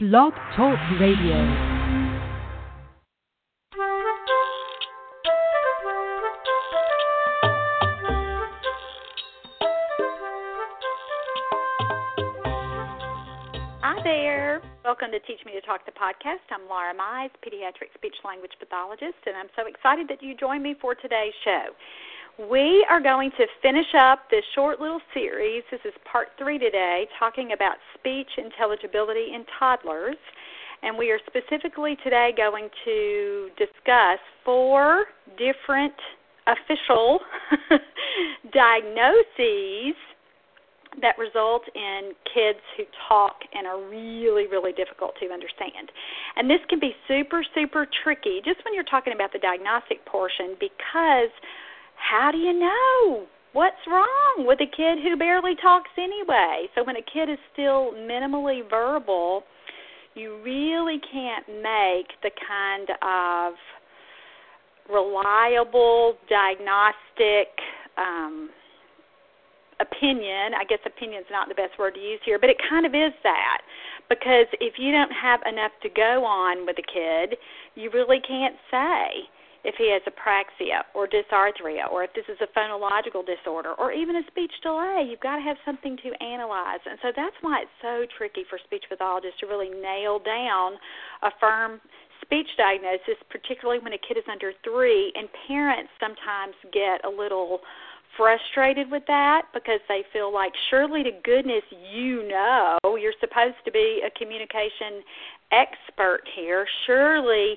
Blog Talk Radio. Hi there. Welcome to Teach Me to Talk the podcast. I'm Laura Mize, pediatric speech language pathologist, and I'm so excited that you joined me for today's show. We are going to finish up this short little series. This is part three today, talking about speech intelligibility in toddlers. And we are specifically today going to discuss four different official diagnoses that result in kids who talk and are really, really difficult to understand. And this can be super, super tricky just when you're talking about the diagnostic portion because how do you know what's wrong with a kid who barely talks anyway? So when a kid is still minimally verbal, you really can't make the kind of reliable diagnostic um, opinion. I guess opinion is not the best word to use here, but it kind of is that. Because if you don't have enough to go on with a kid, you really can't say if he has apraxia or dysarthria or if this is a phonological disorder or even a speech delay. You've got to have something to analyze. And so that's why it's so tricky for speech pathologists to really nail down a firm speech diagnosis, particularly when a kid is under three. And parents sometimes get a little frustrated with that because they feel like surely to goodness you know you're supposed to be a communication expert here surely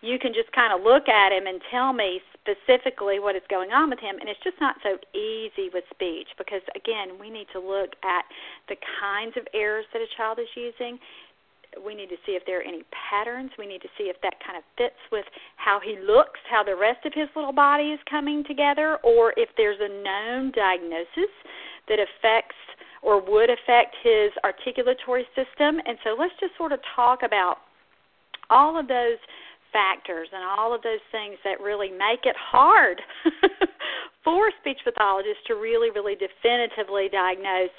you can just kind of look at him and tell me specifically what is going on with him and it's just not so easy with speech because again we need to look at the kinds of errors that a child is using. We need to see if there are any patterns. We need to see if that kind of fits with how he looks how the rest of his little body is coming together or if there's a known diagnosis that affects or would affect his articulatory system. And so let's just sort of talk about all of those factors and all of those things that really make it hard for speech pathologists to really, really definitively diagnose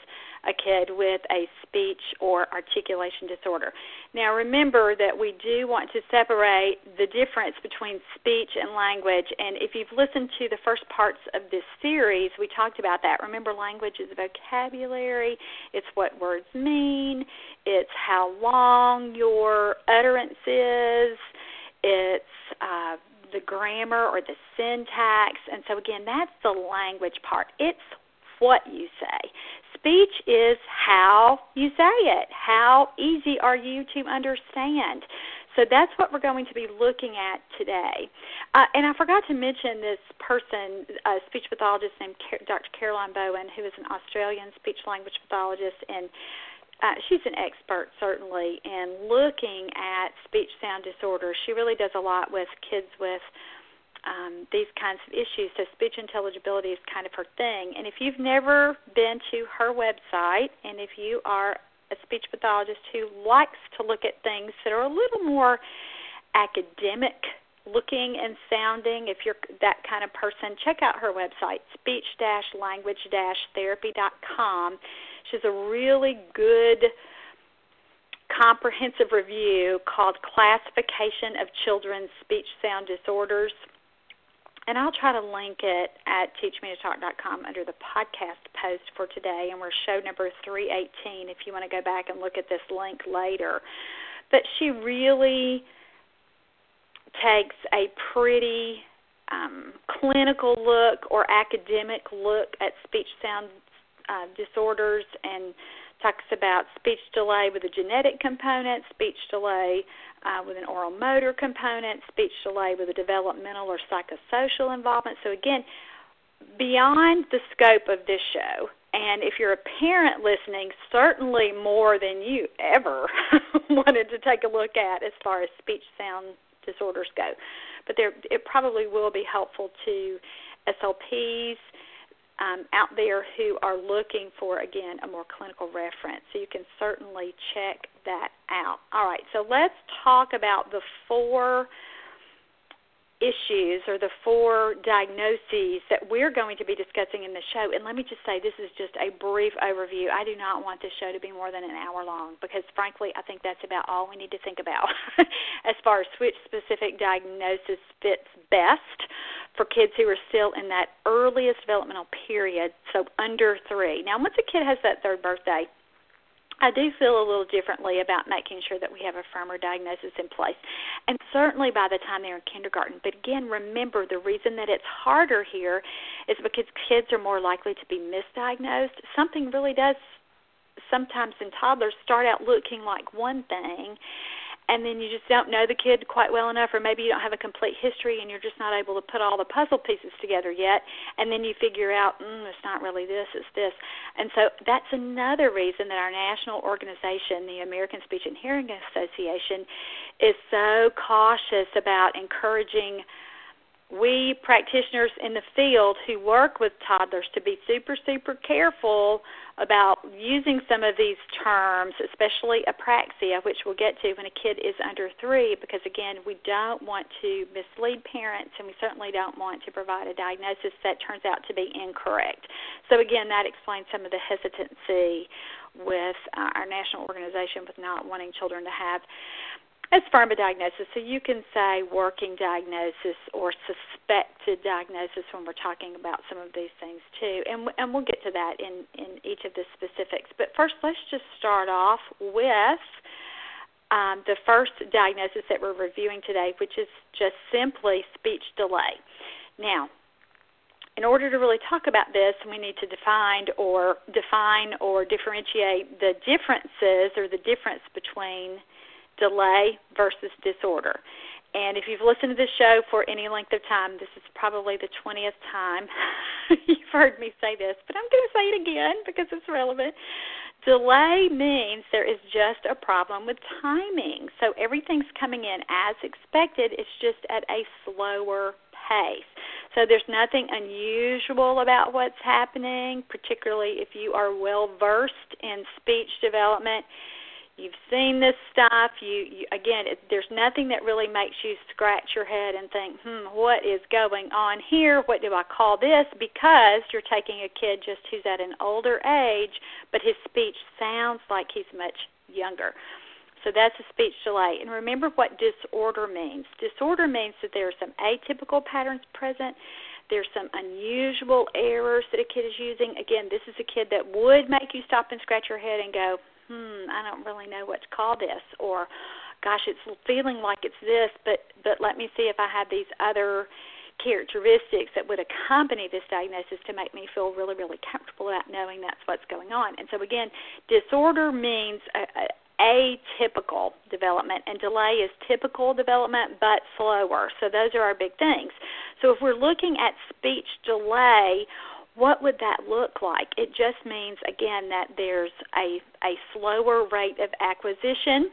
a kid with a speech or articulation disorder. Now, remember that we do want to separate the difference between speech and language. And if you've listened to the first parts of this series, we talked about that. Remember, language is vocabulary, it's what words mean, it's how long your utterance is it's uh, the grammar or the syntax. And so, again, that's the language part. It's what you say. Speech is how you say it. How easy are you to understand? So that's what we're going to be looking at today. Uh, and I forgot to mention this person, a speech pathologist named Dr. Caroline Bowen, who is an Australian speech language pathologist, and uh, she's an expert certainly in looking at speech sound disorders. She really does a lot with kids with um, these kinds of issues. So speech intelligibility is kind of her thing. And if you've never been to her website, and if you are a speech pathologist who likes to look at things that are a little more academic looking and sounding, if you're that kind of person, check out her website, speech-language-therapy.com. She's a really good comprehensive review called Classification of Children's Speech Sound Disorders. And I'll try to link it at teachmetotalk.com under the podcast post for today. And we're show number 318 if you want to go back and look at this link later. But she really takes a pretty um, clinical look or academic look at speech sound uh, disorders and talks about speech delay with a genetic component, speech delay uh, with an oral motor component, speech delay with a developmental or psychosocial involvement. So, again, beyond the scope of this show, and if you're a parent listening, certainly more than you ever wanted to take a look at as far as speech sound disorders go. But there, it probably will be helpful to SLPs um, out there who are looking for, again, a more clinical reference. So you can certainly check that out. All right, so let's talk about the four issues or the four diagnoses that we're going to be discussing in the show. And let me just say, this is just a brief overview. I do not want this show to be more than an hour long because, frankly, I think that's about all we need to think about as far as which specific diagnosis fits best for kids who are still in that earliest developmental period, so under three. Now, once a kid has that third birthday, I do feel a little differently about making sure that we have a firmer diagnosis in place. And certainly by the time they're in kindergarten. But again, remember the reason that it's harder here is because kids are more likely to be misdiagnosed. Something really does sometimes in toddlers start out looking like one thing and then you just don't know the kid quite well enough or maybe you don't have a complete history and you're just not able to put all the puzzle pieces together yet and then you figure out mm, it's not really this it's this. And so that's another reason that our national organization the american speech and hearing association is so cautious about encouraging we practitioners in the field who work with toddlers to be super super careful about using some of these terms, especially apraxia, which we'll get to when a kid is under three, because again, we don't want to mislead parents and we certainly don't want to provide a diagnosis that turns out to be incorrect. So, again, that explains some of the hesitancy with uh, our national organization with not wanting children to have as firm a diagnosis. So you can say working diagnosis or suspected diagnosis when we're talking about some of these things too, and and we'll get to that in in each of the specifics. But first, let's just start off with. Um, the first diagnosis that we're reviewing today, which is just simply speech delay. Now, in order to really talk about this, we need to define or define or differentiate the differences or the difference between delay versus disorder. And if you've listened to this show for any length of time, this is probably the 20th time you've heard me say this, but I'm going to say it again because it's relevant. Delay means there is just a problem with timing. So everything's coming in as expected, it's just at a slower pace. So there's nothing unusual about what's happening, particularly if you are well versed in speech development you've seen this stuff. You, you again it, there's nothing that really makes you scratch your head and think hmm what is going on here? What do i call this? Because you're taking a kid just who's at an older age but his speech sounds like he's much younger. So that's a speech delay. And remember what disorder means. Disorder means that there are some atypical patterns present. There's some unusual errors that a kid is using. Again, this is a kid that would make you stop and scratch your head and go, hmm, I don't really know what to call this, or gosh, it's feeling like it's this, but but let me see if I have these other characteristics that would accompany this diagnosis to make me feel really really comfortable about knowing that's what's going on. And so again, disorder means a, a atypical development and delay is typical development but slower. So those are our big things. So if we're looking at speech delay, what would that look like? It just means again that there's a a slower rate of acquisition.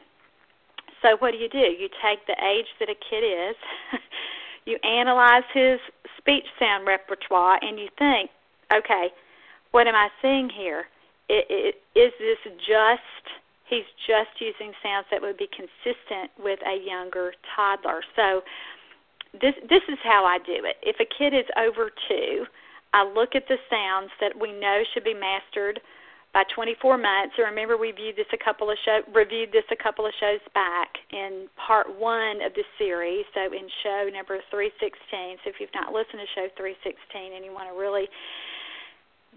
So what do you do? You take the age that a kid is, you analyze his speech sound repertoire, and you think, okay, what am I seeing here? Is this just he's just using sounds that would be consistent with a younger toddler? So this this is how I do it. If a kid is over two I look at the sounds that we know should be mastered by 24 months. And remember, we viewed this a couple of show, reviewed this a couple of shows back in part one of this series. So in show number 316. So if you've not listened to show 316 and you want to really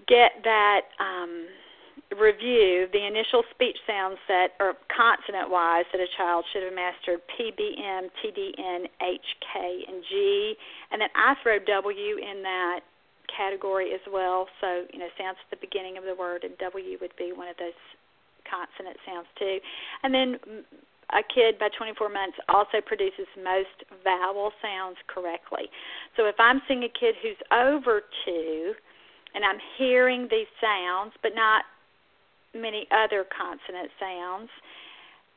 get that um, review, the initial speech sounds that are consonant wise that a child should have mastered PBM, TDN, H, K, and G. And then I throw W in that category as well. So, you know, sounds at the beginning of the word, and W would be one of those consonant sounds too. And then a kid by 24 months also produces most vowel sounds correctly. So if I'm seeing a kid who's over two, and I'm hearing these sounds, but not many other consonant sounds,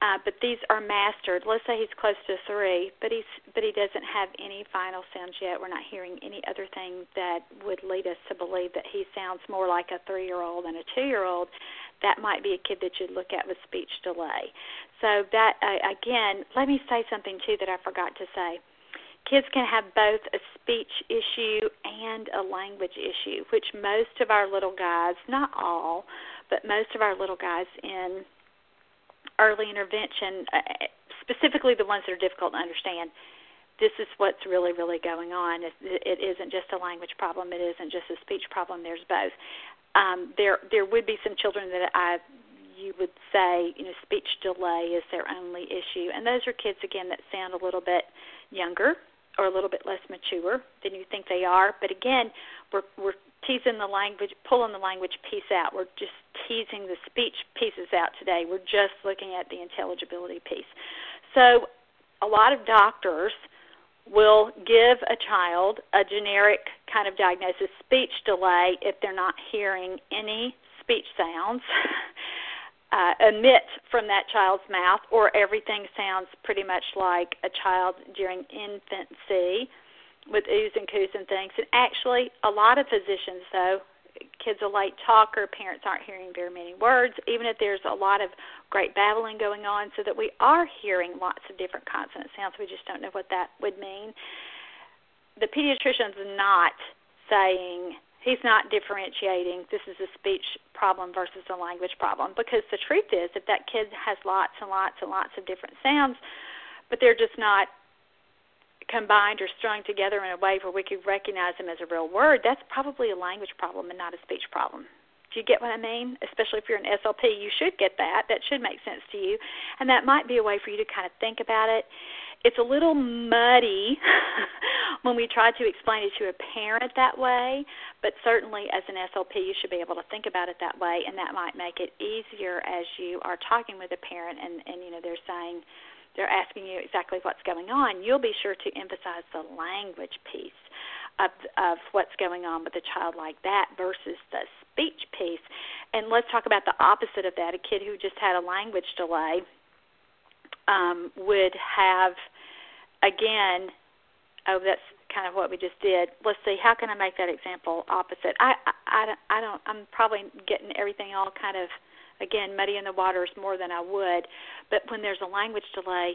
uh, but these are mastered. Let's say he's close to three, but he's but he doesn't have any final sounds yet. We're not hearing any other thing that would lead us to believe that he sounds more like a three-year-old than a two-year-old. That might be a kid that you'd look at with speech delay. So that uh, again, let me say something too that I forgot to say. kids can have both a speech issue and a language issue, which most of our little guys, not all, but most of our little guys in early intervention, uh, specifically the ones that are difficult to understand, this is what's really, really going on. It, isn't just a language problem. It isn't just a speech problem. There's both. Um, there, there would be some children that I, you would say, you know, speech delay is their only issue, and those are kids again that sound a little bit younger or a little bit less mature than you think they are. But again, we're we're teasing the language, pulling the language piece out. We're just teasing the speech pieces out today. We're just looking at the intelligibility piece. So, a lot of doctors will give a child a generic kind of diagnosis, speech delay, if they're not hearing any speech sounds. uh, emit from that child's mouth, or everything sounds pretty much like a child during infancy with oohs and coos and things. And actually, a lot of physicians, though, kids are late talker, parents aren't hearing very many words, even if there's a lot of great babbling going on, so that we are hearing lots of different consonant sounds. We just don't know what that would mean. The pediatrician's not saying he's not differentiating this is a speech problem versus a language problem because the truth is if that kid has lots and lots and lots of different sounds but they're just not combined or strung together in a way where we could recognize them as a real word that's probably a language problem and not a speech problem do you get what I mean? Especially if you're an SLP, you should get that. That should make sense to you. And that might be a way for you to kind of think about it it's a little muddy when we try to explain it to a parent that way, but certainly as an SLP, you should be able to think about it that way, and that might make it easier as you are talking with a parent and, and you know they're saying they're asking you exactly what's going on. You'll be sure to emphasize the language piece of of what's going on with a child like that versus the speech piece. And let's talk about the opposite of that: a kid who just had a language delay um, would have again, oh, that's kind of what we just did. Let's see, how can I make that example opposite? I, I, I don't. I don't I'm probably getting everything all kind of again muddy in the waters more than I would. But when there's a language delay,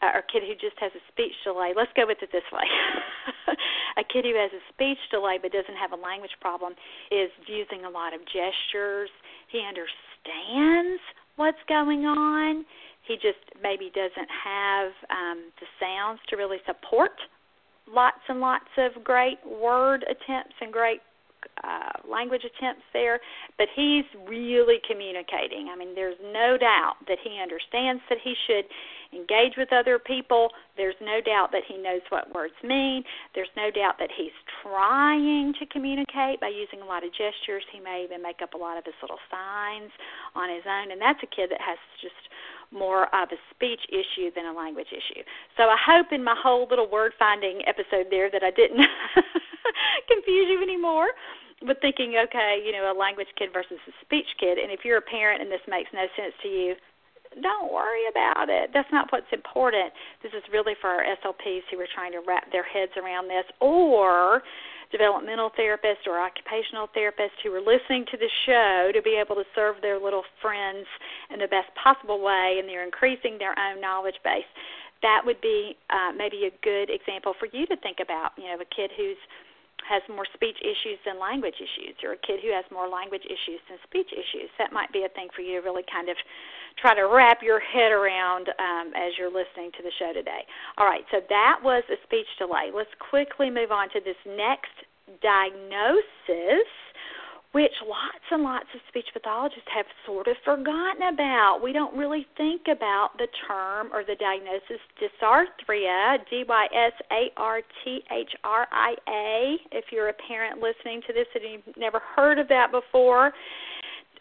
uh, or a kid who just has a speech delay, let's go with it this way. a kid who has a speech delay but doesn't have a language problem is using a lot of gestures. He understands what's going on he just maybe doesn't have um, the sounds to really support lots and lots of great word attempts and great uh, language attempts there, but he's really communicating. I mean, there's no doubt that he understands that he should engage with other people. There's no doubt that he knows what words mean. There's no doubt that he's trying to communicate by using a lot of gestures. He may even make up a lot of his little signs on his own, and that's a kid that has just more of a speech issue than a language issue. So I hope in my whole little word finding episode there that I didn't confuse you anymore with thinking, okay, you know, a language kid versus a speech kid. And if you're a parent and this makes no sense to you, don't worry about it. That's not what's important. This is really for our SLPs who are trying to wrap their heads around this or developmental therapists or occupational therapists who are listening to the show to be able to serve their little friends in the best possible way and they're increasing their own knowledge base. That would be uh, maybe a good example for you to think about. You know, a kid who's has more speech issues than language issues, or a kid who has more language issues than speech issues. That might be a thing for you to really kind of try to wrap your head around um, as you're listening to the show today. All right, so that was a speech delay. Let's quickly move on to this next diagnosis which lots and lots of speech pathologists have sort of forgotten about. We don't really think about the term or the diagnosis dysarthria, D Y S A R T H R I A, if you're a parent listening to this and you've never heard of that before.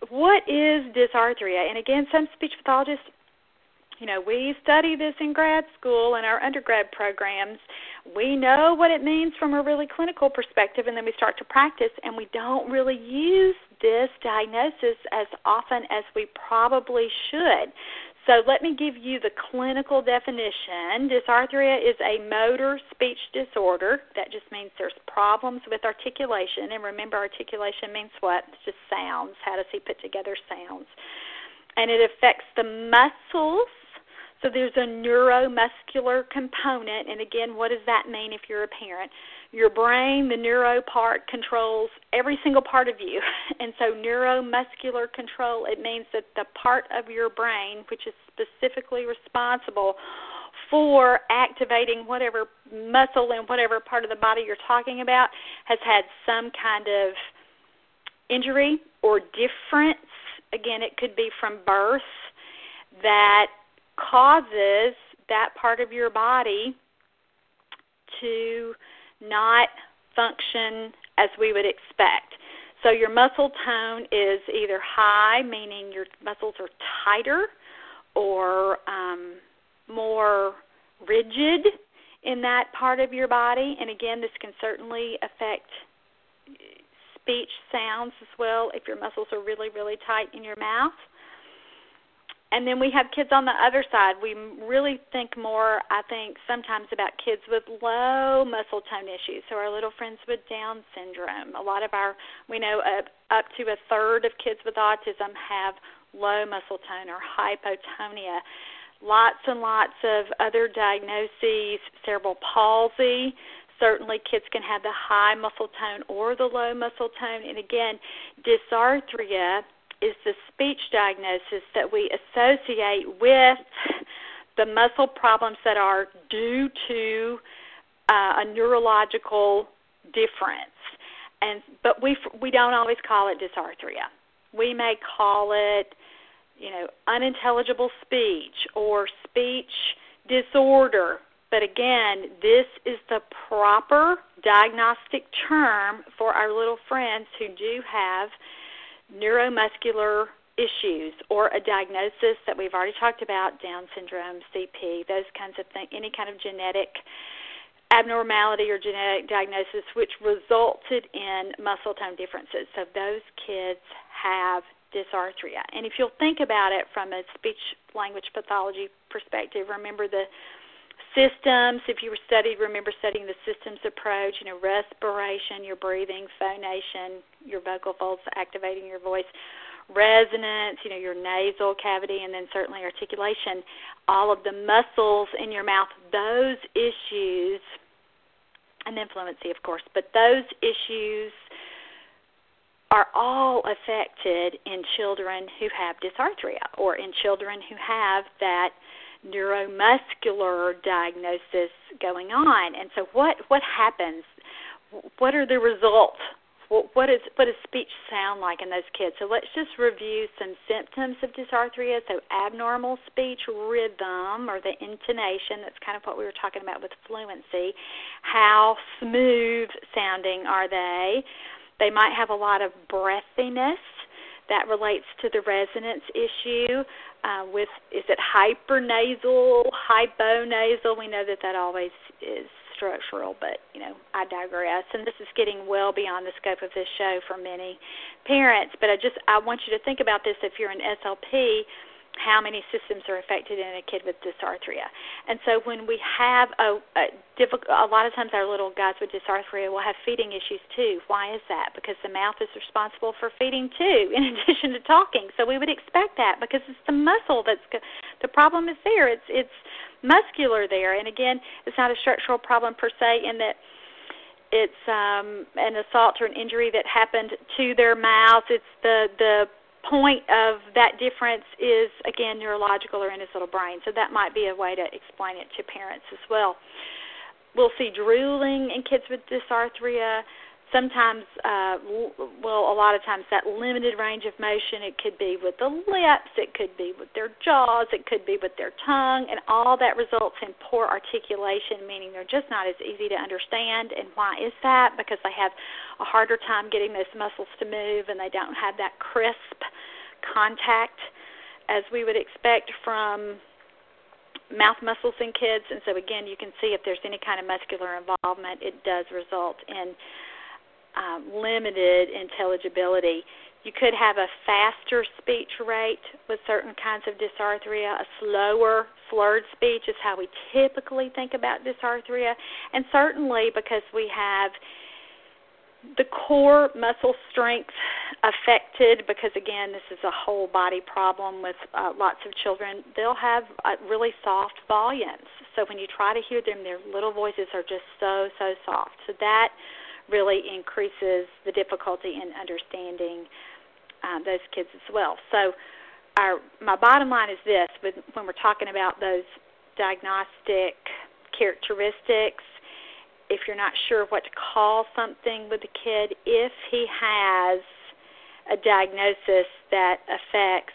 What is dysarthria? And again, some speech pathologists you know, we study this in grad school and our undergrad programs. We know what it means from a really clinical perspective, and then we start to practice, and we don't really use this diagnosis as often as we probably should. So let me give you the clinical definition. Dysarthria is a motor speech disorder. That just means there's problems with articulation. And remember, articulation means what? It's just sounds. How does he put together sounds? And it affects the muscles So there's a neuromuscular component, and again, what does that mean if you're a parent? Your brain, the neuro part, controls every single part of you. And so, neuromuscular control, it means that the part of your brain, which is specifically responsible for activating whatever muscle in whatever part of the body you're talking about, has had some kind of injury or difference. Again, it could be from birth that causes that part of your body to not function as we would expect. So your muscle tone is either high, meaning your muscles are tighter, or um, more rigid in that part of your body. And again, this can certainly affect speech sounds as well if your muscles are really, really tight in your mouth. And then we have kids on the other side. We really think more, I think, sometimes about kids with low muscle tone issues. So our little friends with Down syndrome. A lot of our, we know uh, up to a third of kids with autism have low muscle tone or hypotonia. Lots and lots of other diagnoses, cerebral palsy. Certainly, kids can have the high muscle tone or the low muscle tone. And again, dysarthria is the speech diagnosis that we associate with the muscle problems that are due to uh, a neurological difference. And but we we don't always call it dysarthria. We may call it, you know, unintelligible speech or speech disorder. But again, this is the proper diagnostic term for our little friends who do have neuromuscular issues or a diagnosis that we've already talked about Down syndrome, CP, those kinds of things, any kind of genetic abnormality or genetic diagnosis which resulted in muscle tone differences. So those kids have dysarthria. And if you'll think about it from a speech language pathology perspective, remember the systems if you were studied remember studying the systems approach you know respiration your breathing phonation your vocal folds activating your voice resonance you know your nasal cavity and then certainly articulation. All of the muscles in your mouth those issues and then fluency of course but those issues are all affected in children who have dysarthria or in children who have that neuromuscular diagnosis going on. And so, what what happens? What are the results? What, is what does speech sound like in those kids? So let's just review some symptoms of dysarthria. So abnormal speech rhythm or the intonation. That's kind of what we were talking about with fluency. How smooth sounding are they? They might have a lot of breathiness that relates to the resonance issue uh, with is it hypernasal, hyponasal? We know that that always is structural, but you know I digress. And this is getting well beyond the scope of this show for many parents. But I just I want you to think about this if you're an SLP how many systems are affected in a kid with dysarthria. And so when we have a, a difficult, a lot of times our little guys with dysarthria will have feeding issues too. Why is that? Because the mouth is responsible for feeding too, in addition to talking. So we would expect that because it's the muscle that's the problem is there. It's it's muscular there, and again, it's not a structural problem per se in that it's um an assault or an injury that happened to their mouth it's the the point of that difference is again neurological or in his little brain. So that might be a way to explain it to parents as well. We'll see drooling in kids with dysarthria. Sometimes, uh, well, a lot of times that limited range of motion. It could be with the lips, it could be with their jaws, it could be with their tongue, and all that results in poor articulation, meaning they're just not as easy to understand. And why is that? Because they have a harder time getting those muscles to move, and they don't have that crisp contact as we would expect from mouth muscles in kids. And so, again, you can see if there's any kind of muscular involvement, it does result in um, limited intelligibility. You could have a faster speech rate with certain kinds of dysarthria. A slower, slurred speech is how we typically think about dysarthria. And certainly because we have the core muscle strength affected because again this is a whole body problem with uh, lots of children they'll have uh, really soft volumes so when you try to hear them their little voices are just so so soft so that really increases the difficulty in understanding um, those kids as well. So our my bottom line is this when we're talking about those diagnostic characteristics if you're not sure what to call something with the kid, if he has a diagnosis that affects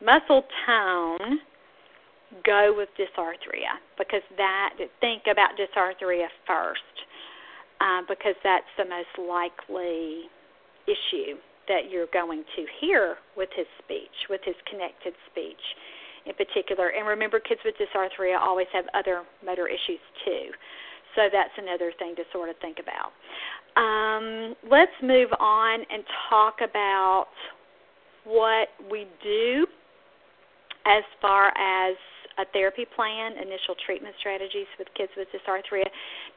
muscle tone, go with dysarthria because that think about dysarthria first uh, because that's the most likely issue that you're going to hear with his speech, with his connected speech in particular. And remember, kids with dysarthria always have other motor issues too. So that's another thing to sort of think about. Um, let's move on and talk about what we do as far as a therapy plan, initial treatment strategies with kids with dysarthria.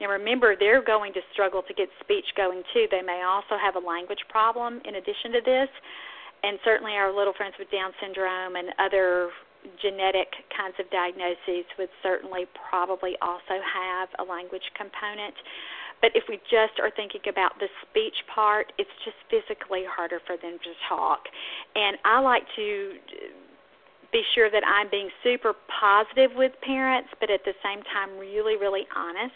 Now, remember, they're going to struggle to get speech going too. They may also have a language problem in addition to this. And certainly, our little friends with Down syndrome and other genetic kinds of diagnoses would certainly probably also have a language component. But if we just are thinking about the speech part, it's just physically harder for them to talk. And I like to be sure that I'm being super positive with parents, but at the same time, really, really honest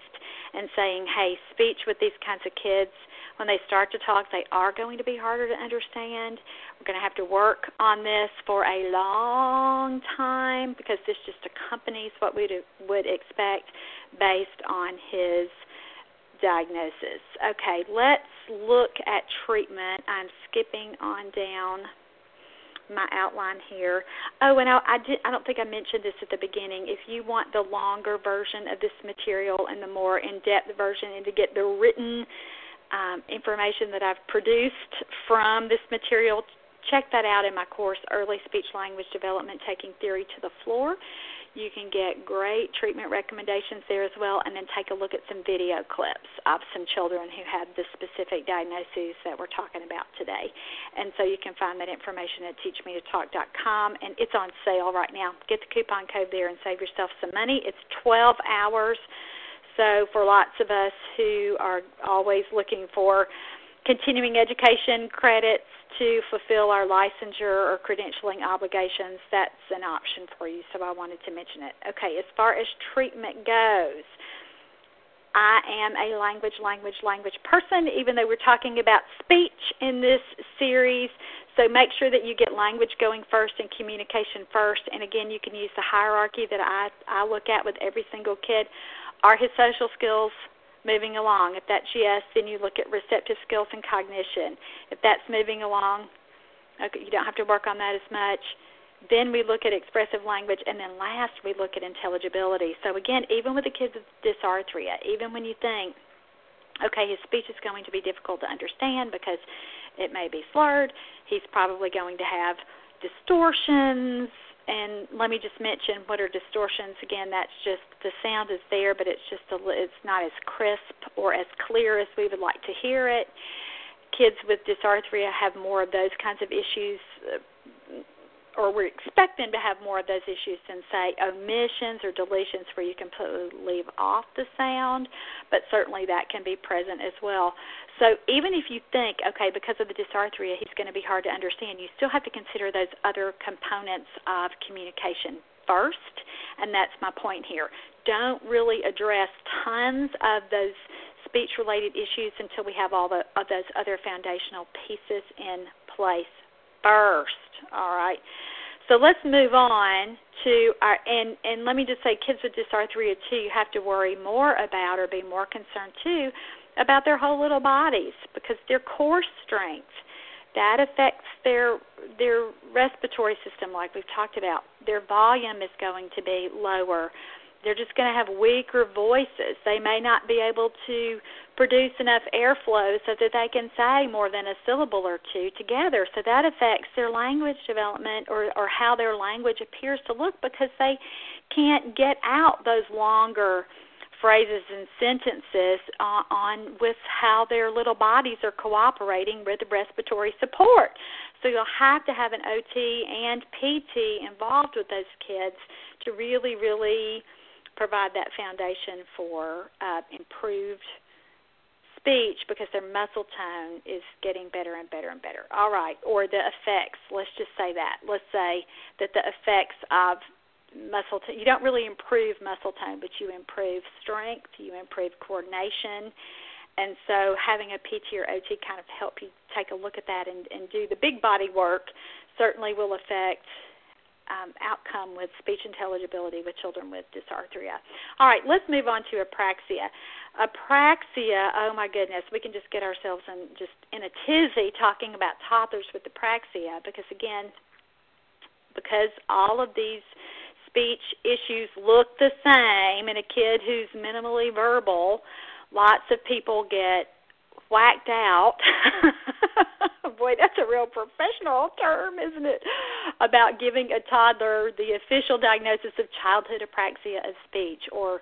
and saying, hey, speech with these kinds of kids when they start to talk, they are going to be harder to understand. We're going to have to work on this for a long time because this just accompanies what we would expect based on his diagnosis. Okay, let's look at treatment. I'm skipping on down my outline here. Oh, and I, I did. I don't think I mentioned this at the beginning. If you want the longer version of this material and the more in-depth version, and to get the written um, information that I've produced from this material, check that out in my course, Early Speech Language Development Taking Theory to the Floor. You can get great treatment recommendations there as well, and then take a look at some video clips of some children who had the specific diagnoses that we're talking about today. And so you can find that information at teachmetotalk.com, and it's on sale right now. Get the coupon code there and save yourself some money. It's 12 hours so, for lots of us who are always looking for continuing education credits to fulfill our licensure or credentialing obligations, that's an option for you. So, I wanted to mention it. Okay, as far as treatment goes, I am a language, language, language person, even though we're talking about speech in this series. So make sure that you get language going first and communication first. And again, you can use the hierarchy that I, I look at with every single kid. Are his social skills moving along? If that's yes, then you look at receptive skills and cognition. If that's moving along, okay, you don't have to work on that as much. Then we look at expressive language, and then last we look at intelligibility. So again, even with the kids with dysarthria, even when you think, okay, his speech is going to be difficult to understand because it may be slurred, he's probably going to have distortions, and let me just mention what are distortions. Again, that's just the sound is there, but it's just a, it's not as crisp or as clear as we would like to hear it. Kids with dysarthria have more of those kinds of issues uh, or we're expecting to have more of those issues than say omissions or deletions where you completely leave off the sound, but certainly that can be present as well. So even if you think, okay, because of the dysarthria, he's going to be hard to understand, you still have to consider those other components of communication first, and that's my point here. Don't really address tons of those speech related issues until we have all the, of those other foundational pieces in place first. All right. So let's move on to our and and let me just say, kids with dysarthria too, you have to worry more about or be more concerned too about their whole little bodies because their core strength that affects their their respiratory system, like we've talked about. Their volume is going to be lower they're just going to have weaker voices. They may not be able to produce enough airflow so that they can say more than a syllable or two together. So that affects their language development or, or how their language appears to look because they can't get out those longer phrases and sentences on, on with how their little bodies are cooperating with the respiratory support. So you'll have to have an OT and PT involved with those kids to really, really provide that foundation for uh, improved speech because their muscle tone is getting better and better and better. All right, or the effects. Let's just say that. Let's say that the effects of muscle tone. You don't really improve muscle tone, but you improve strength. You improve coordination. And so having a PT or OT kind of help you take a look at that and, and do the big body work certainly will affect um, outcome with speech intelligibility with children with dysarthria. All right, let's move on to apraxia. Apraxia, oh my goodness, we can just get ourselves in just in a tizzy talking about toddlers with apraxia because again, because all of these speech issues look the same in a kid who's minimally verbal, lots of people get whacked out. Boy, that's a real professional term, isn't it? About giving a toddler the official diagnosis of childhood apraxia of speech, or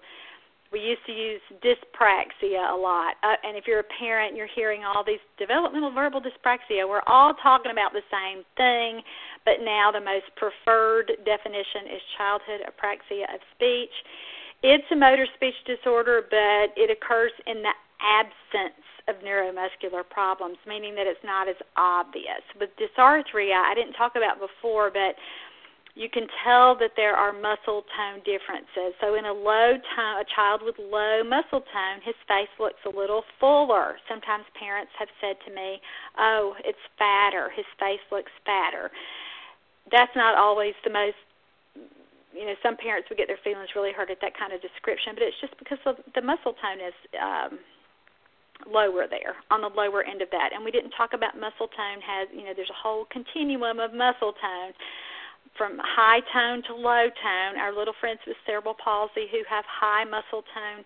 we used to use dyspraxia a lot. Uh, and if you're a parent, you're hearing all these developmental verbal dyspraxia. We're all talking about the same thing, but now the most preferred definition is childhood apraxia of speech. It's a motor speech disorder, but it occurs in the absence of neuromuscular problems, meaning that it's not as obvious. With dysarthria, I didn't talk about before, but you can tell that there are muscle tone differences. So in a low tone, a child with low muscle tone, his face looks a little fuller. Sometimes parents have said to me, "Oh, it's fatter. His face looks fatter." That's not always the most you know, some parents would get their feelings really hurt at that kind of description, but it's just because of the muscle tone is um lower there on the lower end of that. And we didn't talk about muscle tone has you know there's a whole continuum of muscle tone from high tone to low tone. Our little friends with cerebral palsy who have high muscle tone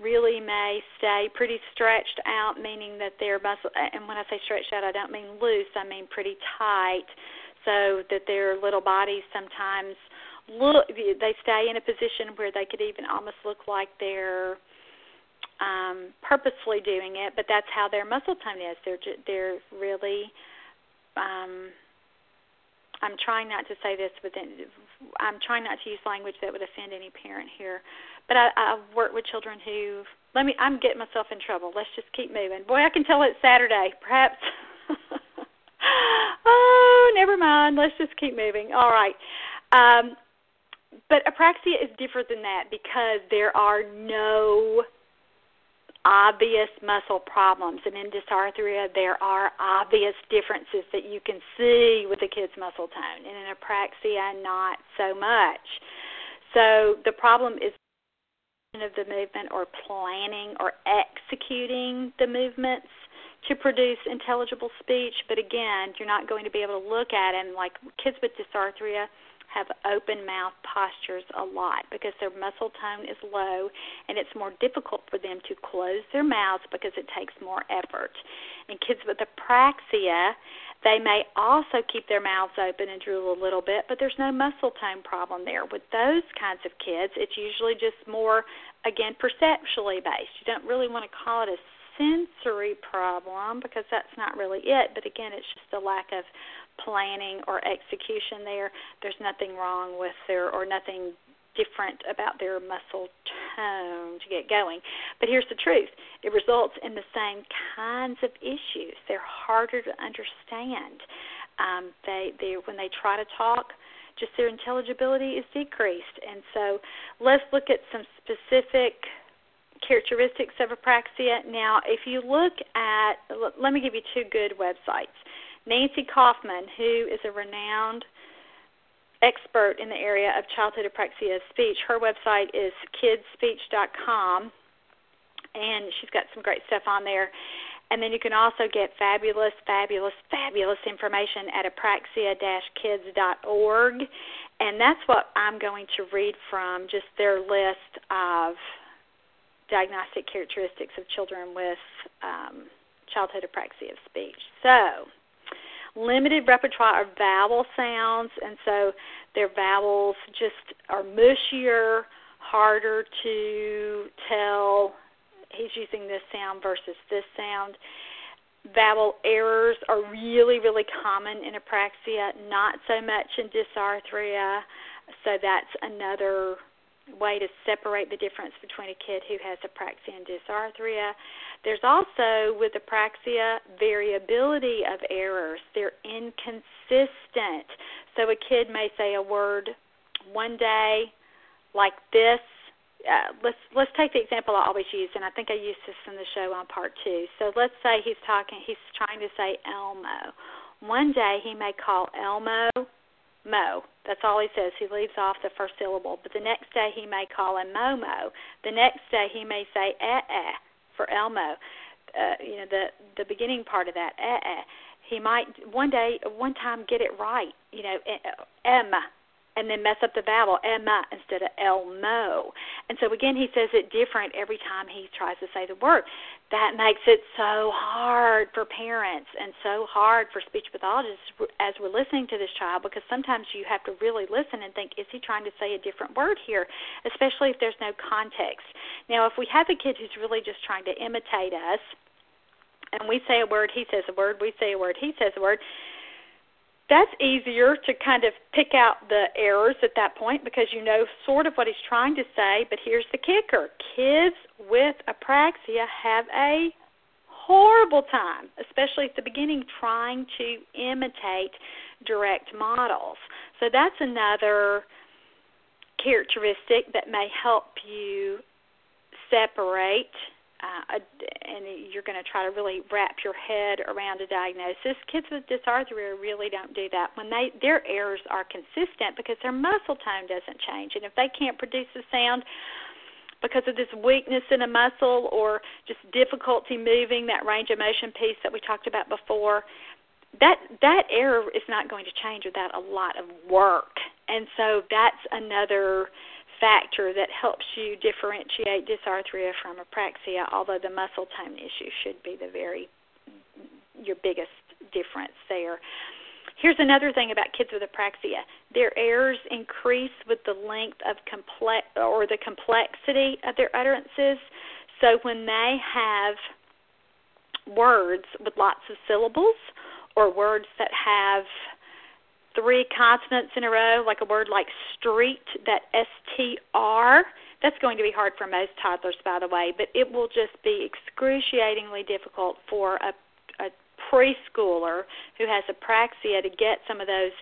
really may stay pretty stretched out meaning that their muscle and when i say stretched out i don't mean loose i mean pretty tight so that their little bodies sometimes look they stay in a position where they could even almost look like they're um, purposefully doing it, but that's how their muscle tone is. They're they're really. Um, I'm trying not to say this within. I'm trying not to use language that would offend any parent here, but I, I've worked with children who. Let me. I'm getting myself in trouble. Let's just keep moving. Boy, I can tell it's Saturday. Perhaps. oh, never mind. Let's just keep moving. All right. Um, but apraxia is different than that because there are no obvious muscle problems. And in dysarthria, there are obvious differences that you can see with the kid's muscle tone. And in apraxia, not so much. So the problem is of the movement or planning or executing the movements to produce intelligible speech. But again, you're not going to be able to look at them like kids with dysarthria have open mouth postures a lot because their muscle tone is low and it's more difficult for them to close their mouths because it takes more effort. In kids with apraxia, they may also keep their mouths open and drool a little bit, but there's no muscle tone problem there. With those kinds of kids, it's usually just more, again, perceptually based. You don't really want to call it a sensory problem because that's not really it, but again, it's just a lack of planning or execution there. There's nothing wrong with their or nothing different about their muscle tone to get going. But here's the truth it results in the same kinds of issues. They're harder to understand. Um, they, they, when they try to talk, just their intelligibility is decreased. And so let's look at some specific characteristics of apraxia. Now, if you look at, let me give you two good websites. Nancy Kaufman, who is a renowned expert in the area of childhood apraxia of speech, her website is kidspeech.com, and she's got some great stuff on there. And then you can also get fabulous, fabulous, fabulous information at apraxia-kids.org. And that's what I'm going to read from, just their list of diagnostic characteristics of children with um, childhood apraxia of speech. So, limited repertoire of vowel sounds, and so their vowels just are mushier, harder to tell he's using this sound versus this sound. Vowel errors are really, really common in apraxia, not so much in dysarthria. So that's another way to separate the difference between a kid who has apraxia and dysarthria. There's also, with apraxia, variability of errors. They're inconsistent. So a kid may say a word one day like this uh, let's let's take the example I always use, and I think I used this in the show on part two. So let's say he's talking, he's trying to say Elmo. One day he may call Elmo Mo. That's all he says. He leaves off the first syllable. But the next day he may call him Momo. The next day he may say eh eh for Elmo. Uh, you know the the beginning part of that eh eh. He might one day one time get it right. You know em and then mess up the vowel Emma instead of Elmo. And so again, he says it different every time he tries to say the word. That makes it so hard for parents and so hard for speech pathologists as we're listening to this child because sometimes you have to really listen and think, is he trying to say a different word here, especially if there's no context. Now, if we have a kid who's really just trying to imitate us, and we say a word, he says a word, we say a word, he says a word, that's easier to kind of pick out the errors at that point because you know sort of what he's trying to say. But here's the kicker kids with apraxia have a horrible time, especially at the beginning, trying to imitate direct models. So that's another characteristic that may help you separate uh, and you're going to try to really wrap your head around a diagnosis. Kids with dysarthria really don't do that. When they their errors are consistent because their muscle tone doesn't change, and if they can't produce a sound because of this weakness in a muscle or just difficulty moving that range of motion piece that we talked about before, that that error is not going to change without a lot of work. And so that's another factor that helps you differentiate dysarthria from apraxia, although the muscle tone issue should be the very your biggest difference there. Here's another thing about kids with apraxia. Their errors increase with the length of complex or the complexity of their utterances. So when they have words with lots of syllables or words that have three consonants in a row, like a word like street, that S T R. That's going to be hard for most toddlers, by the way, but it will just be excruciatingly difficult for a, a preschooler who has apraxia to get some of those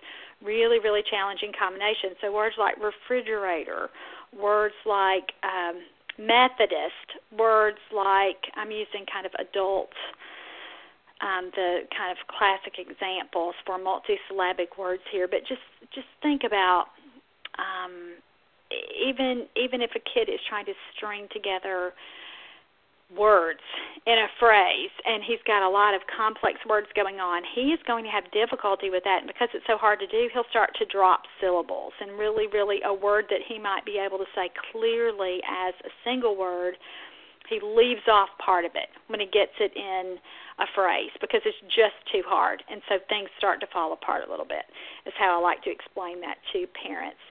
really, really challenging combinations. So words like refrigerator, words like um, Methodist, words like I'm using kind of adult um, the kind of classic examples for multisyllabic words here, but just just think about um, even even if a kid is trying to string together words in a phrase and he's got a lot of complex words going on, he is going to have difficulty with that. And because it's so hard to do, he'll start to drop syllables and really, really a word that he might be able to say clearly as a single word, he leaves off part of it when he gets it in a phrase because it's just too hard. And so things start to fall apart a little bit, is how I like to explain that to parents.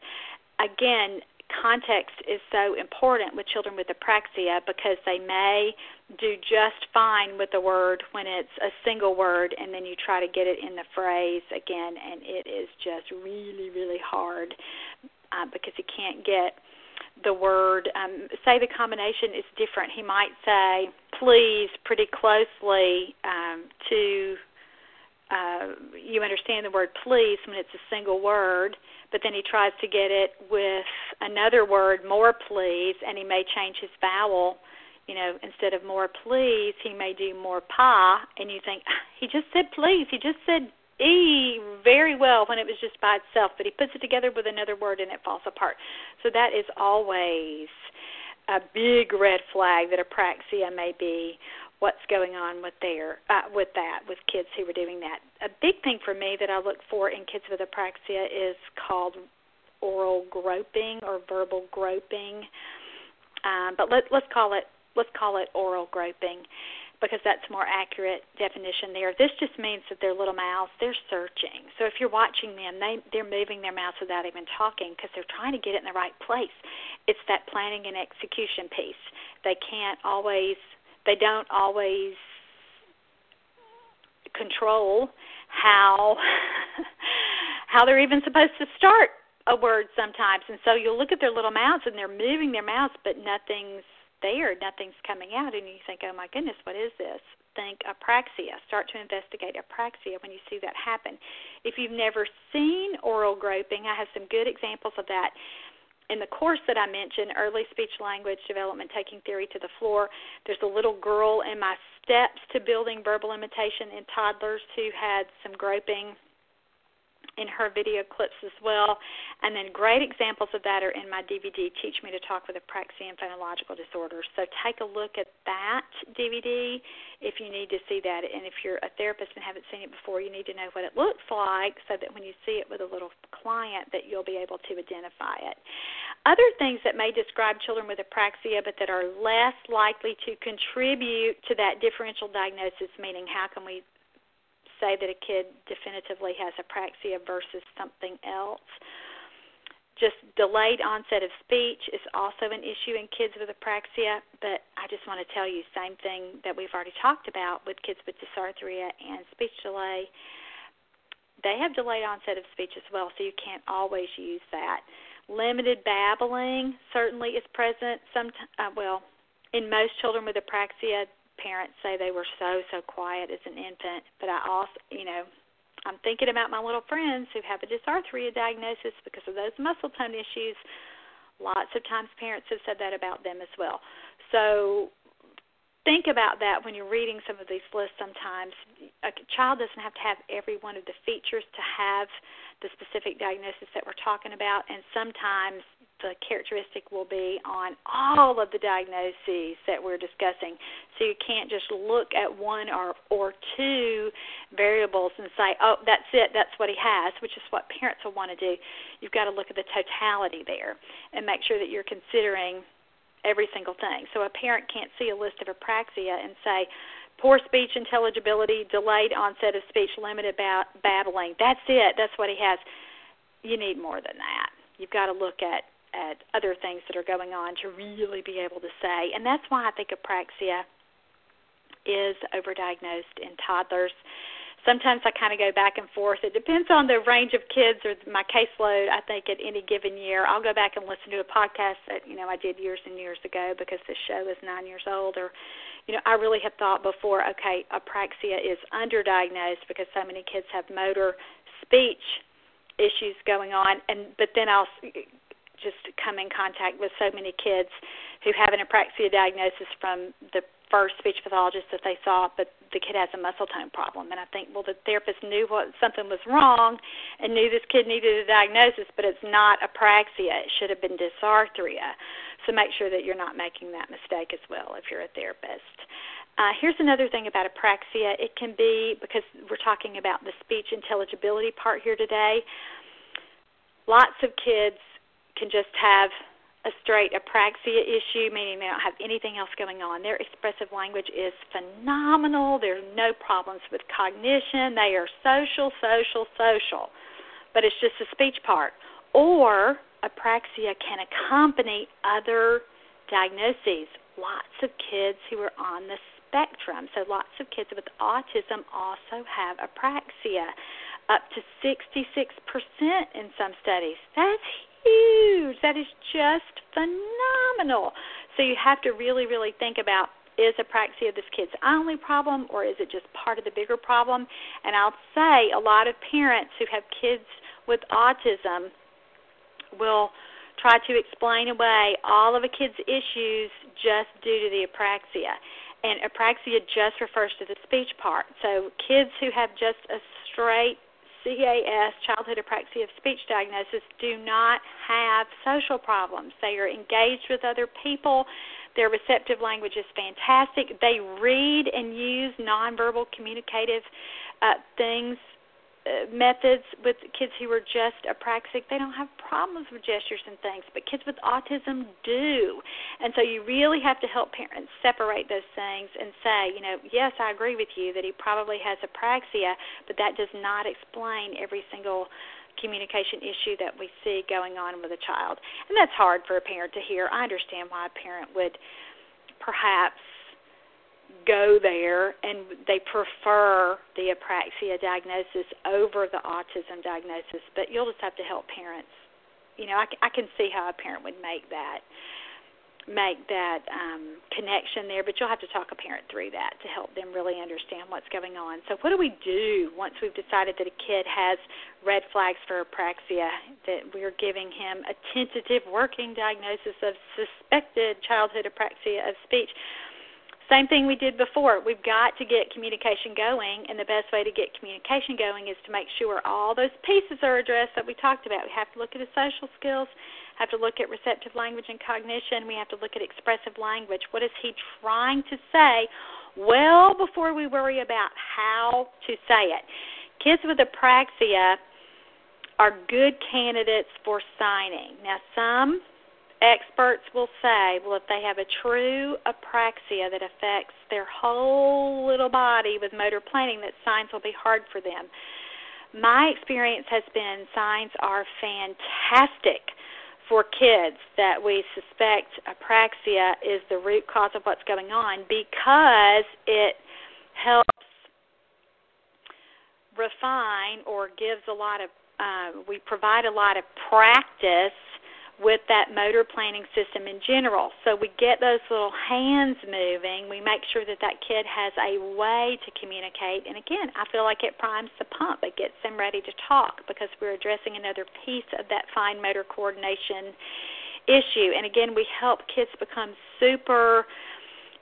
Again, context is so important with children with apraxia because they may do just fine with the word when it's a single word and then you try to get it in the phrase again and it is just really really hard uh, because you can't get the word, um, say the combination is different. He might say please pretty closely um, to, uh, you understand the word please when it's a single word, but then he tries to get it with another word, more please, and he may change his vowel. You know, instead of more please, he may do more pa, and you think, ah, he just said please. He just said E very well when it was just by itself, but he puts it together with another word and it falls apart. So that is always a big red flag that apraxia may be what's going on with their uh, with that with kids who are doing that. A big thing for me that I look for in kids with apraxia is called oral groping or verbal groping. Um, but let, let's call it let's call it oral groping because that's more accurate definition there. This just means that their little mouths they're searching. So if you're watching them, they they're moving their mouths without even talking because they're trying to get it in the right place. It's that planning and execution piece. They can't always they don't always control how how they're even supposed to start a word sometimes. And so you'll look at their little mouths and they're moving their mouths but nothing's there, nothing's coming out, and you think, oh my goodness, what is this? Think apraxia. Start to investigate apraxia when you see that happen. If you've never seen oral groping, I have some good examples of that. In the course that I mentioned, Early Speech Language Development Taking Theory to the Floor, there's a little girl in my steps to building verbal imitation in toddlers who had some groping in her video clips as well. And then great examples of that are in my DVD, Teach Me to Talk with Apraxia and Phonological Disorders. So take a look at that DVD if you need to see that. And if you're a therapist and haven't seen it before, you need to know what it looks like so that when you see it with a little client that you'll be able to identify it. Other things that may describe children with apraxia but that are less likely to contribute to that differential diagnosis, meaning how can we say that a kid definitively has apraxia versus something else. Just delayed onset of speech is also an issue in kids with apraxia, but I just want to tell you same thing that we've already talked about with kids with dysarthria and speech delay. They have delayed onset of speech as well, so you can't always use that. Limited babbling certainly is present. Some uh, well, in most children with apraxia, parents say they were so so quiet as an infant, but I also, you know, I'm thinking about my little friends who have a dysarthria diagnosis because of those muscle tone issues. Lots of times parents have said that about them as well. So think about that when you're reading some of these lists sometimes. A child doesn't have to have every one of the features to have the specific diagnosis that we're talking about, and sometimes the characteristic will be on all of the diagnoses that we're discussing. So you can't just look at one or or two variables and say, "Oh, that's it. That's what he has," which is what parents will want to do. You've got to look at the totality there and make sure that you're considering every single thing. So a parent can't see a list of apraxia and say, poor speech intelligibility, delayed onset of speech, limited ba- babbling. That's it. That's what he has. You need more than that. You've got to look at at other things that are going on to really be able to say. And that's why I think apraxia is overdiagnosed in toddlers. Sometimes I kind of go back and forth. It depends on the range of kids or my caseload. I think at any given year, I'll go back and listen to a podcast that you know I did years and years ago because the show is nine years old. Or, you know, I really have thought before. Okay, apraxia is underdiagnosed because so many kids have motor, speech issues going on, and but then I'll just come in contact with so many kids who have an apraxia diagnosis from the first speech pathologist that they saw, but the kid has a muscle tone problem. And I think, well, the therapist knew what something was wrong and knew this kid needed a diagnosis, but it's not apraxia. It should have been dysarthria. So make sure that you're not making that mistake as well if you're a therapist. Uh, here's another thing about apraxia. It can be because we're talking about the speech intelligibility part here today. Lots of kids can just have a straight apraxia issue, meaning they don't have anything else going on. Their expressive language is phenomenal. There's no problems with cognition. They are social, social, social. But it's just the speech part. Or apraxia can accompany other diagnoses. Lots of kids who are on the spectrum. So lots of kids with autism also have apraxia, up to 66% in some studies. That's huge. That is just phenomenal. So you have to really, really think about is apraxia this kid's only problem or is it just part of the bigger problem? And I'll say a lot of parents who have kids with autism will try to explain away all of a kid's issues just due to the apraxia. And apraxia just refers to the speech part. So kids who have just a straight CAS, childhood apraxia of speech diagnosis, do not have social problems. They are engaged with other people. Their receptive language is fantastic. They read and use nonverbal communicative uh, things, uh, methods with kids who are just apraxic. They don't have problems with gestures and things, but kids with autism do. And so you really have to help parents separate those things and say, you know, yes, I agree with you that he probably has apraxia, but that does not explain every single communication issue that we see going on with a child. And that's hard for a parent to hear. I understand why a parent would perhaps go there and they prefer the apraxia diagnosis over the autism diagnosis, but you'll just have to help parents. You know, I, I can see how a parent would make that make that um, connection there, but you'll have to talk a parent through that to help them really understand what's going on. So, what do we do once we've decided that a kid has red flags for apraxia, that we're giving him a tentative working diagnosis of suspected childhood apraxia of speech? Same thing we did before. We've got to get communication going, and the best way to get communication going is to make sure all those pieces are addressed that we talked about. We have to look at his social skills, have to look at receptive language and cognition. We have to look at expressive language. What is he trying to say? Well, before we worry about how to say it. Kids with apraxia are good candidates for signing. Now, some experts will say, well, if they have a true apraxia that affects their whole little body with motor planning, that signs will be hard for them. My experience has been signs are fantastic for kids that we suspect apraxia is the root cause of what's going on because it helps refine or gives a lot of uh, we provide a lot of practice with that motor planning system in general. So we get those little hands moving. We make sure that that kid has a way to communicate. And again, I feel like it primes the pump. It gets them ready to talk because we're addressing another piece of that fine motor coordination issue. And again, we help kids become super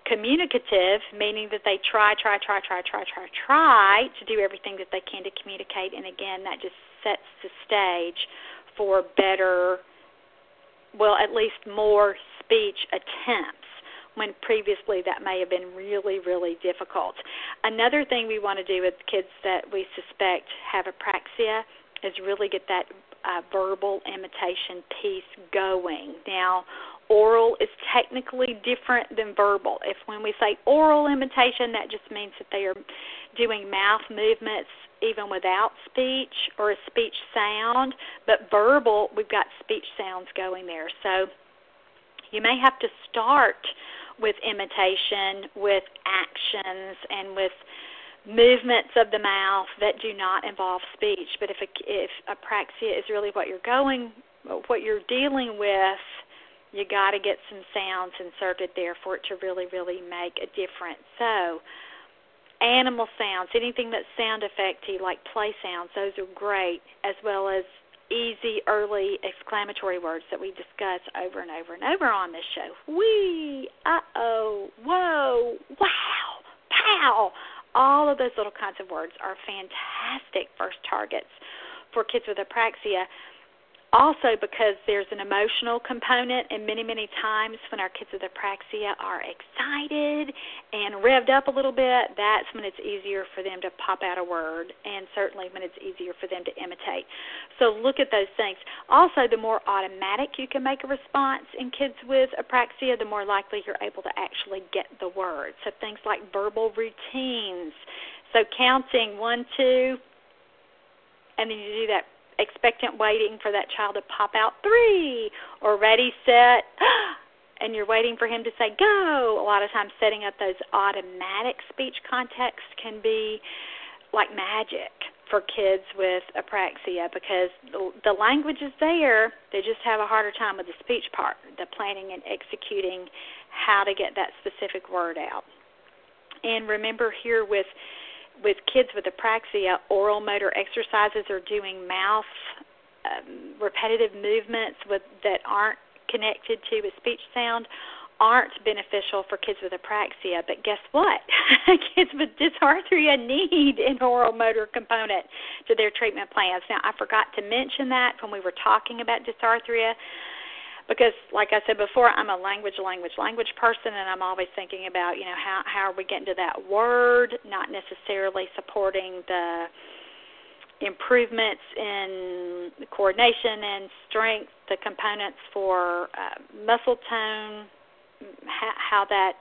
communicative, meaning that they try, try, try, try, try, try, try to do everything that they can to communicate. And again, that just sets the stage for better well, at least more speech attempts when previously that may have been really, really difficult. Another thing we want to do with kids that we suspect have apraxia is really get that uh, verbal imitation piece going. Now, oral is technically different than verbal. If when we say oral imitation, that just means that they are doing mouth movements even without speech or a speech sound, but verbal, we've got speech sounds going there. So you may have to start with imitation, with actions, and with movements of the mouth that do not involve speech. But if a, if apraxia is really what you're going, what you're dealing with, you got to get some sounds inserted there for it to really, really make a difference. So animal sounds, anything that's sound effecty like play sounds, those are great, as well as easy early exclamatory words that we discuss over and over and over on this show. Wee, uh oh, whoa, wow, pow. All of those little kinds of words are fantastic first targets for kids with apraxia also because there's an emotional component and many many times when our kids with apraxia are excited and revved up a little bit that's when it's easier for them to pop out a word and certainly when it's easier for them to imitate. So look at those things. Also the more automatic you can make a response in kids with apraxia the more likely you're able to actually get the word. So things like verbal routines. So counting one two and then you do that expectant waiting for that child to pop out three or ready set and you're waiting for him to say go. A lot of times setting up those automatic speech contexts can be like magic for kids with apraxia because the, the language is there. They just have a harder time with the speech part the planning and executing how to get that specific word out. And remember here with with kids with apraxia, oral motor exercises are doing mouth um, repetitive movements with that aren't connected to a speech sound aren't beneficial for kids with apraxia. But guess what? kids with dysarthria need an oral motor component to their treatment plans. Now, I forgot to mention that when we were talking about dysarthria because like I said before, I'm a language, language, language person, and I'm always thinking about you know how how are we getting to that word, not necessarily supporting the improvements in coordination and strength, the components for uh, muscle tone, how that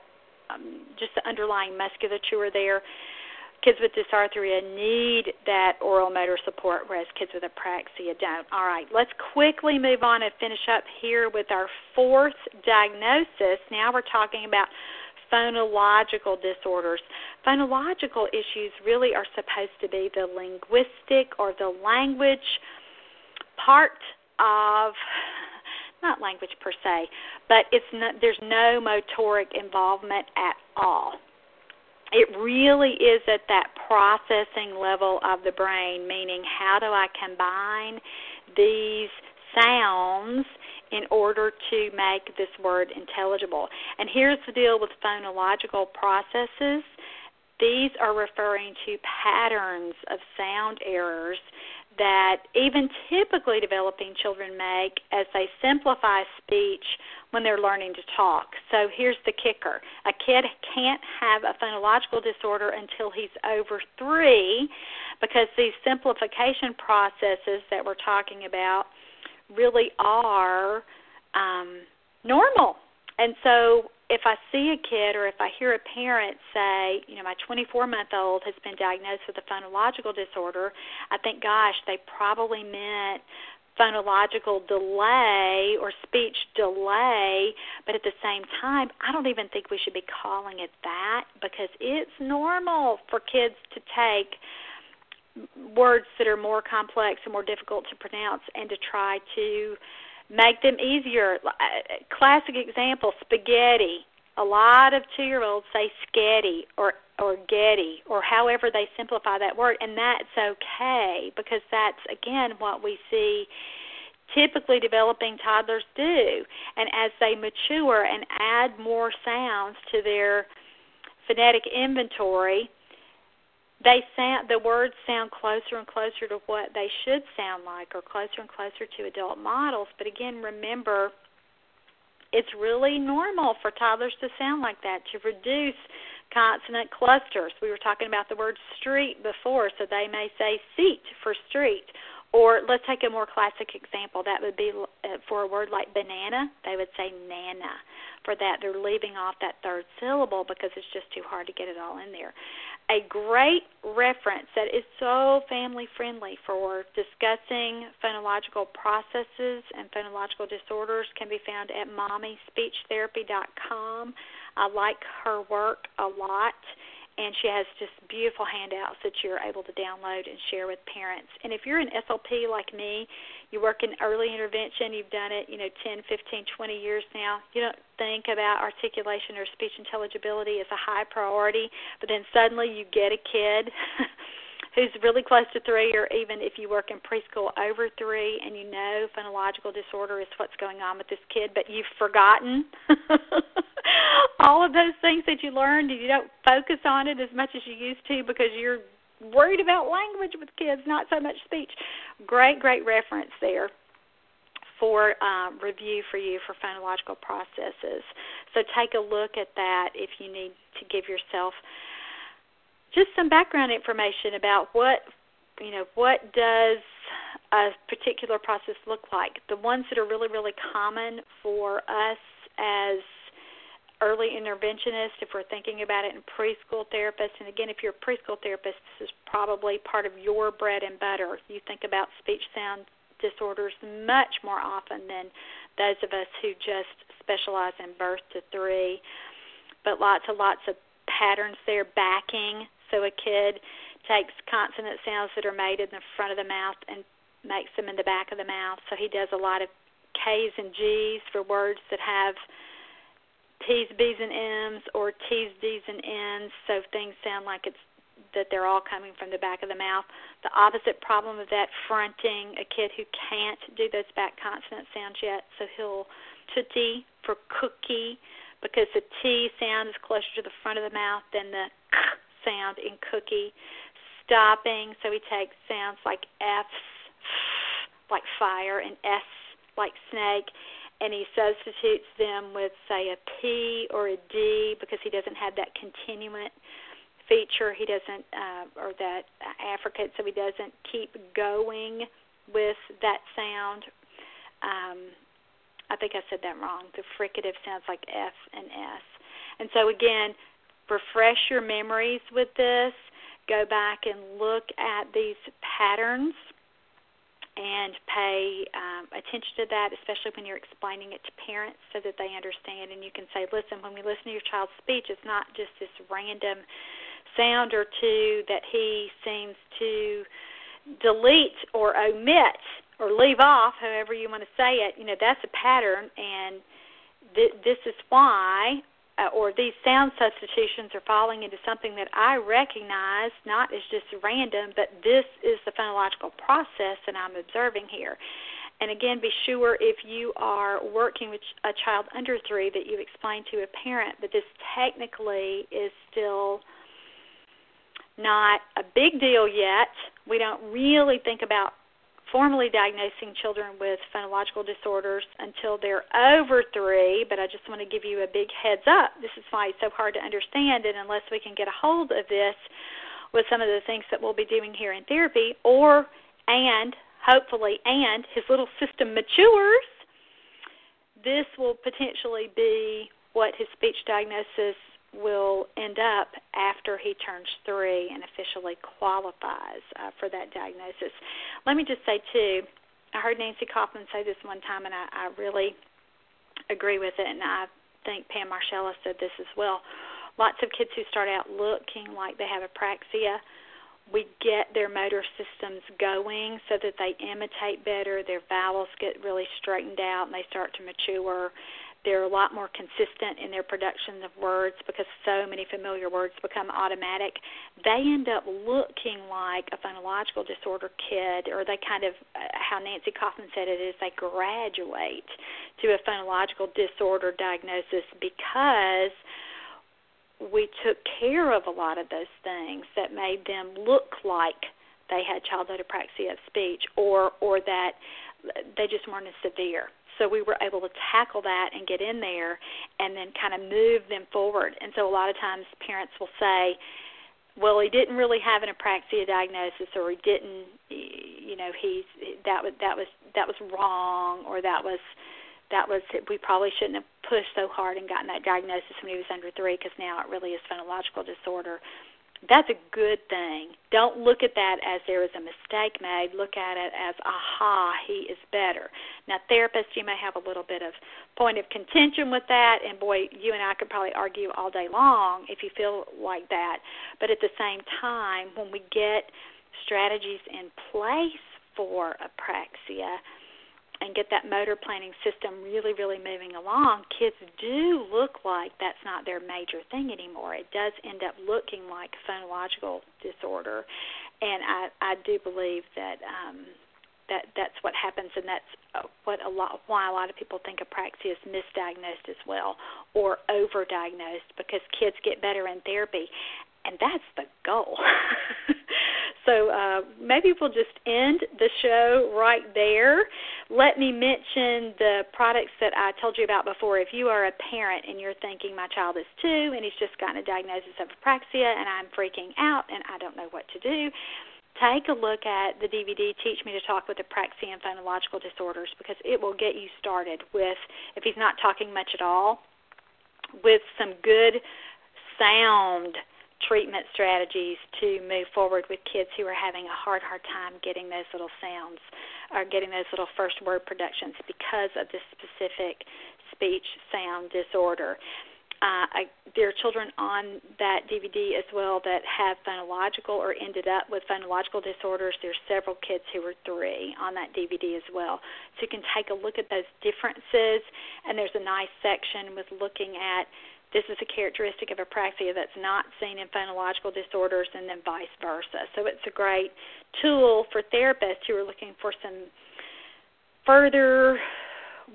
um, just the underlying musculature there. Kids with dysarthria need that oral motor support, whereas kids with apraxia don't. All right, let's quickly move on and finish up here with our fourth diagnosis. Now we're talking about phonological disorders. Phonological issues really are supposed to be the linguistic or the language part of not language per se, but it's not, there's no motoric involvement at all. It really is at that processing level of the brain, meaning how do I combine these sounds in order to make this word intelligible. And here's the deal with phonological processes. These are referring to patterns of sound errors that even typically developing children make as they simplify speech when they're learning to talk. So here's the kicker a kid can't have a phonological disorder until he's over three because these simplification processes that we're talking about really are um, normal. And so if I see a kid or if I hear a parent say, you know, my 24 month old has been diagnosed with a phonological disorder, I think, gosh, they probably meant phonological delay or speech delay, but at the same time, I don't even think we should be calling it that because it's normal for kids to take words that are more complex and more difficult to pronounce and to try to make them easier. Uh, classic example: spaghetti. A lot of two-year-olds say sketty or or getty or however they simplify that word, and that's okay because that's again what we see typically developing toddlers do. And as they mature and add more sounds to their phonetic inventory, they sound the words sound closer and closer to what they should sound like or closer and closer to adult models. But again remember it's really normal for toddlers to sound like that to reduce consonant clusters. We were talking about the word street before so they may say seat for street or let's take a more classic example. That would be uh, for a word like banana, they would say nana. For that, they're leaving off that third syllable because it's just too hard to get it all in there a great reference that is so family friendly for discussing phonological processes and phonological disorders can be found at mommyspeechtherapy.com. I like her work a lot and she has just beautiful handouts that you're able to download and share with parents. And if you're an SLP like me, you work in early intervention, you've done it, you know, 10, 15, 20 years now. You don't think about articulation or speech intelligibility as a high priority, but then suddenly you get a kid who's really close to three, or even if you work in preschool over three and you know phonological disorder is what's going on with this kid, but you've forgotten all of those things that you learned and you don't focus on it as much as you used to because you're worried about language with kids, not so much speech. Great, great reference there for um, review for you for phonological processes. So take a look at that if you need to give yourself just some background information about what you know what does a particular process look like. The ones that are really really common for us as early interventionists, if we're thinking about it in preschool therapists, and again, if you're a preschool therapist, this is probably part of your bread and butter. You think about speech sound disorders much more often than those of us who just specialize in birth to three. But lots and lots of patterns there, backing, so a kid takes consonant sounds that are made in the front of the mouth and makes them in the back of the mouth. So he does a lot of K's and G's for words that have T's, B's, and M's, or T's, D's, and N's. So things sound like it's that they're all coming from the back of the mouth. The opposite problem of that, fronting a kid who can't do those back consonant sounds yet. So he'll tootie for cookie because the T sound is closer to the front of the mouth than the k sound in cookie. Stopping, so he takes sounds like F's, like fire, and S like snake, and he substitutes them with, say, a P or a D because he doesn't have that continuant feature. He doesn't, uh, or that affricate, so he doesn't keep going with that sound. Um, I think I said that wrong. The fricative sounds like F and S. And so again, refresh your memories with this. Go back and look at these patterns and pay um, attention to that, especially when you're explaining it to parents so that they understand. And you can say, listen, when we listen to your child's speech, it's not just this random sound or two that he seems to delete or omit or leave off, however you want to say it. You know, that's a pattern, and th- this is why uh, or these sound substitutions are falling into something that I recognize not as just random, but this is the phonological process that I'm observing here. And again, be sure if you are working with a child under three that you explain to a parent that this technically is still not a big deal yet. We don't really think about formally diagnosing children with phonological disorders until they're over three, but I just want to give you a big heads up. This is why it's so hard to understand it unless we can get a hold of this with some of the things that we'll be doing here in therapy, or and hopefully and his little system matures, this will potentially be what his speech diagnosis will end up after he turns three and officially qualifies uh, for that diagnosis. Let me just say, too, I heard Nancy Kaufman say this one time, and I, I really agree with it, and I think Pam Marshalla said this as well. Lots of kids who start out looking like they have apraxia, we get their motor systems going so that they imitate better, their vowels get really straightened out, and they start to mature they're a lot more consistent in their production of words because so many familiar words become automatic. They end up looking like a phonological disorder kid, or they kind of, uh, how Nancy Kaufman said it, is they graduate to a phonological disorder diagnosis because we took care of a lot of those things that made them look like they had childhood apraxia of speech or or that they just weren't as severe so we were able to tackle that and get in there and then kind of move them forward. And so a lot of times parents will say, well, he didn't really have an apraxia diagnosis, or he didn't, you know, he's that was that was that was wrong, or that was that was we probably shouldn't have pushed so hard and gotten that diagnosis when he was under three, because now it really is phonological disorder that's a good thing. Don't look at that as there is a mistake made. Look at it as, aha, he is better. Now, therapists, you may have a little bit of point of contention with that, and boy, you and I could probably argue all day long if you feel like that. But at the same time, when we get strategies in place for apraxia, and get that motor planning system really, really moving along, kids do look like that's not their major thing anymore. It does end up looking like phonological disorder, and I, I do believe that um, that that's what happens, and that's uh, what a lot why a lot of people think apraxia is misdiagnosed as well or overdiagnosed because kids get better in therapy, and that's the goal. so uh, maybe we'll just end the show right there. Let me mention the products that I told you about before. If you are a parent and you're thinking, my child is two and he's just gotten a diagnosis of apraxia and I'm freaking out and I don't know what to do, take a look at the DVD Teach Me to Talk with Apraxia and Phonological Disorders because it will get you started with, if he's not talking much at all, with some good sound treatment strategies to move forward with kids who are having a hard, hard time getting those little sounds or getting those little first word productions because of this specific speech sound disorder. Uh, I, there are children on that DVD as well that have phonological or ended up with phonological disorders. There's several kids who are three on that DVD as well. So you can take a look at those differences, and there's a nice section with looking at this is a characteristic of apraxia that's not seen in phonological disorders, and then vice versa. So it's a great tool for therapists who are looking for some further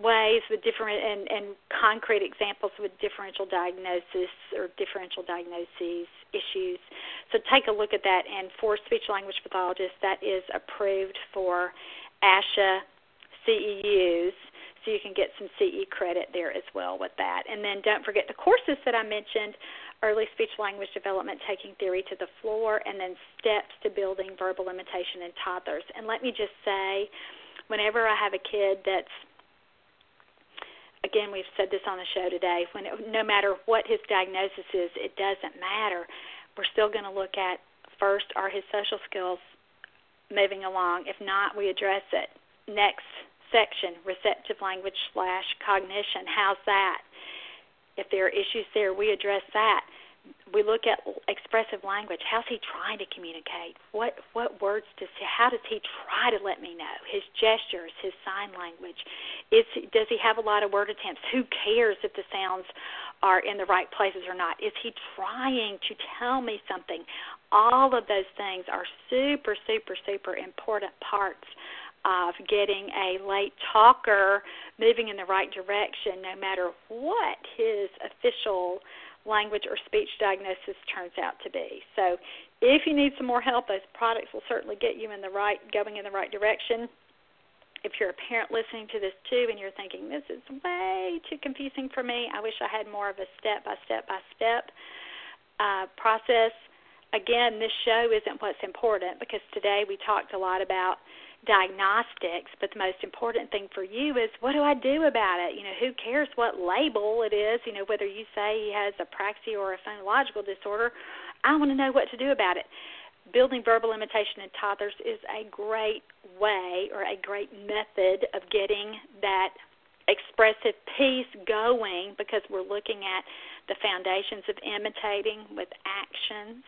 ways with different and, and concrete examples with differential diagnosis or differential diagnoses issues. So take a look at that. And for speech language pathologists, that is approved for ASHA CEUs so you can get some CE credit there as well with that. And then don't forget the courses that I mentioned early speech language development, taking theory to the floor, and then steps to building verbal imitation in toddlers. And let me just say, whenever I have a kid that's again, we've said this on the show today. When it, no matter what his diagnosis is, it doesn't matter. We're still going to look at first are his social skills moving along. If not, we address it. Next section, receptive language slash cognition. How's that? If there are issues there, we address that we look at expressive language. How's he trying to communicate? What what words does he? How does he try to let me know? His gestures, his sign language. Is does he have a lot of word attempts? Who cares if the sounds are in the right places or not? Is he trying to tell me something? All of those things are super super super important parts of getting a late talker moving in the right direction, no matter what his official language or speech diagnosis turns out to be. So, if you need some more help, those products will certainly get you in the right going in the right direction. If you're a parent listening to this too and you're thinking this is way too confusing for me, I wish I had more of a step by step by step uh, process. Again, this show isn't what's important because today we talked a lot about diagnostics, but the most important thing for you is what do I do about it? You know, who cares what label it is? You know, whether you say he has apraxia or a phonological disorder, I want to know what to do about it. Building verbal imitation in toddlers is a great way or a great method of getting that expressive piece going because we're looking at the foundations of imitating with actions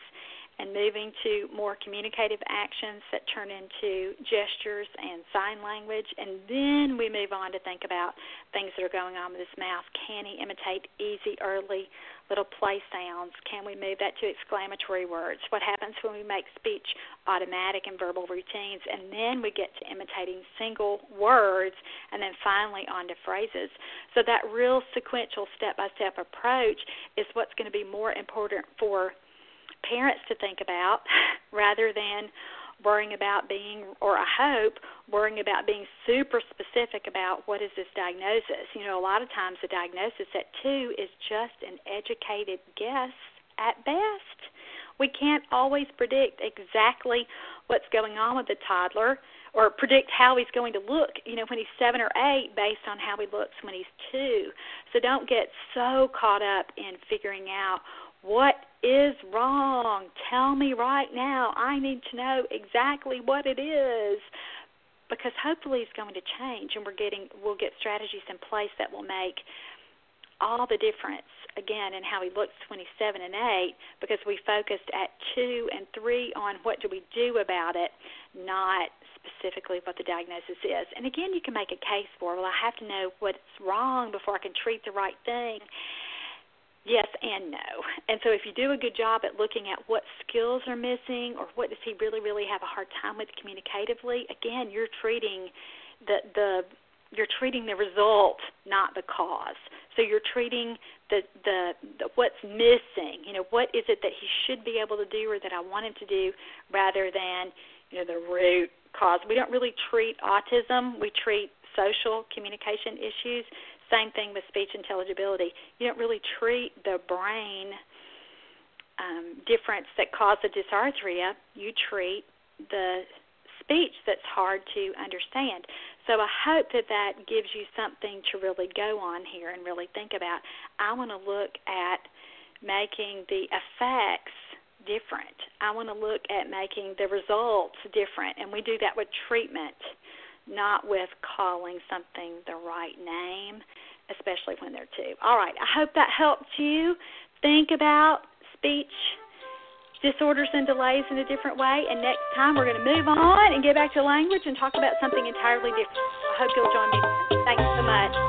and moving to more communicative actions that turn into gestures and sign language. And then we move on to think about things that are going on with his mouth. Can he imitate easy, early little play sounds? Can we move that to exclamatory words? What happens when we make speech automatic and verbal routines? And then we get to imitating single words and then finally on to phrases. So that real sequential step by step approach is what's going to be more important for parents to think about rather than worrying about being or I hope worrying about being super specific about what is this diagnosis. You know, a lot of times the diagnosis at 2 is just an educated guess at best. We can't always predict exactly what's going on with the toddler or predict how he's going to look, you know, when he's 7 or 8 based on how he looks when he's 2. So don't get so caught up in figuring out what is wrong? Tell me right now. I need to know exactly what it is because hopefully it's going to change and we're getting we'll get strategies in place that will make all the difference again in how he looks when he's seven and eight because we focused at two and three on what do we do about it, not specifically what the diagnosis is. And again, you can make a case for, well, I have to know what's wrong before I can treat the right thing. Yes and no. And so if you do a good job at looking at what skills are missing or what does he really really have a hard time with communicatively, again, you're treating the the you're treating the result, not the cause. So you're treating the, the the what's missing. You know, what is it that he should be able to do or that I want him to do rather than, you know, the root cause. We don't really treat autism. We treat social communication issues. Same thing with speech intelligibility. You don't really treat the brain um, difference that causes dysarthria. You treat the speech that's hard to understand. So I hope that that gives you something to really go on here and really think about. I want to look at making the effects different. I want to look at making the results different, and we do that with treatment not with calling something the right name, especially when they're two. All right, I hope that helped you think about speech disorders and delays in a different way. And next time we're going to move on and get back to language and talk about something entirely different. I hope you'll join me